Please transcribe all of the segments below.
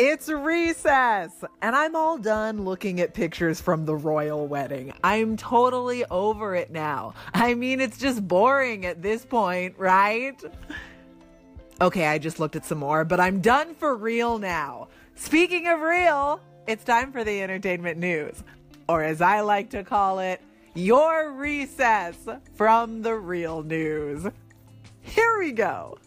It's recess! And I'm all done looking at pictures from the royal wedding. I'm totally over it now. I mean, it's just boring at this point, right? Okay, I just looked at some more, but I'm done for real now. Speaking of real, it's time for the entertainment news. Or as I like to call it, your recess from the real news. Here we go.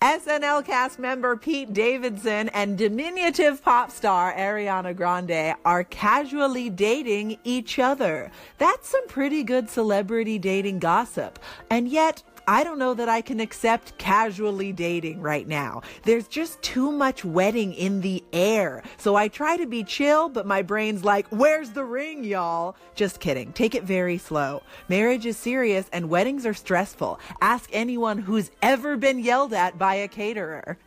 SNL cast member Pete Davidson and diminutive pop star Ariana Grande are casually dating each other. That's some pretty good celebrity dating gossip. And yet, I don't know that I can accept casually dating right now. There's just too much wedding in the air. So I try to be chill, but my brain's like, where's the ring, y'all? Just kidding. Take it very slow. Marriage is serious and weddings are stressful. Ask anyone who's ever been yelled at by a caterer.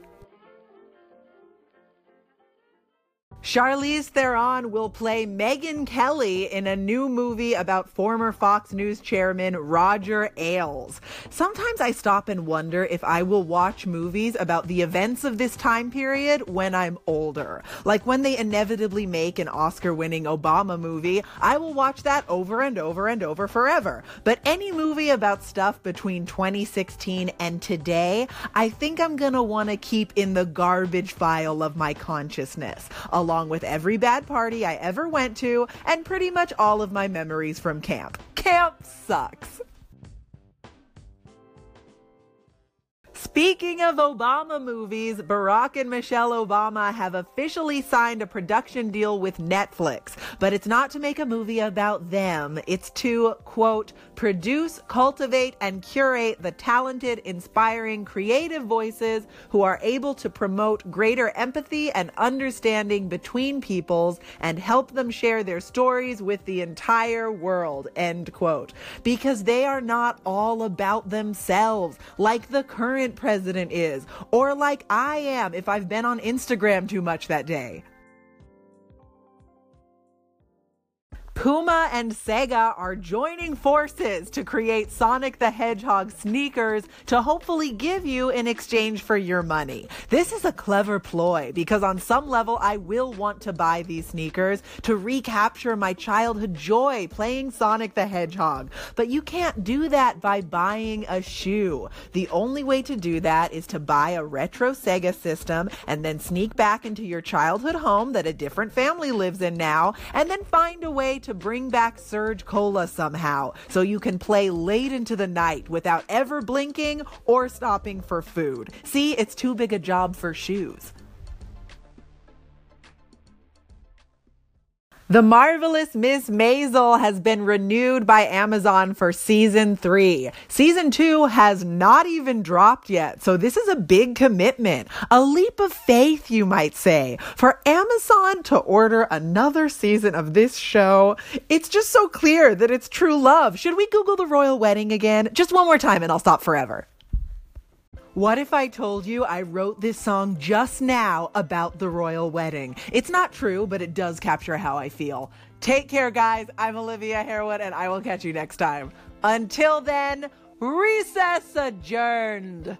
Charlize Theron will play Megyn Kelly in a new movie about former Fox News chairman Roger Ailes. Sometimes I stop and wonder if I will watch movies about the events of this time period when I'm older. Like when they inevitably make an Oscar winning Obama movie, I will watch that over and over and over forever. But any movie about stuff between 2016 and today, I think I'm gonna wanna keep in the garbage file of my consciousness along with every bad party I ever went to and pretty much all of my memories from camp. Camp sucks. Speaking of Obama movies, Barack and Michelle Obama have officially signed a production deal with Netflix. But it's not to make a movie about them. It's to, quote, produce, cultivate, and curate the talented, inspiring, creative voices who are able to promote greater empathy and understanding between peoples and help them share their stories with the entire world, end quote. Because they are not all about themselves, like the current president is, or like I am if I've been on Instagram too much that day. Puma and Sega are joining forces to create Sonic the Hedgehog sneakers to hopefully give you in exchange for your money. This is a clever ploy because on some level I will want to buy these sneakers to recapture my childhood joy playing Sonic the Hedgehog. But you can't do that by buying a shoe. The only way to do that is to buy a retro Sega system and then sneak back into your childhood home that a different family lives in now and then find a way to to bring back Surge Cola somehow so you can play late into the night without ever blinking or stopping for food. See, it's too big a job for shoes. The Marvelous Miss Maisel has been renewed by Amazon for season three. Season two has not even dropped yet, so this is a big commitment. A leap of faith, you might say. For Amazon to order another season of this show, it's just so clear that it's true love. Should we Google the royal wedding again? Just one more time and I'll stop forever. What if I told you I wrote this song just now about the royal wedding? It's not true, but it does capture how I feel. Take care, guys. I'm Olivia Harewood, and I will catch you next time. Until then, recess adjourned.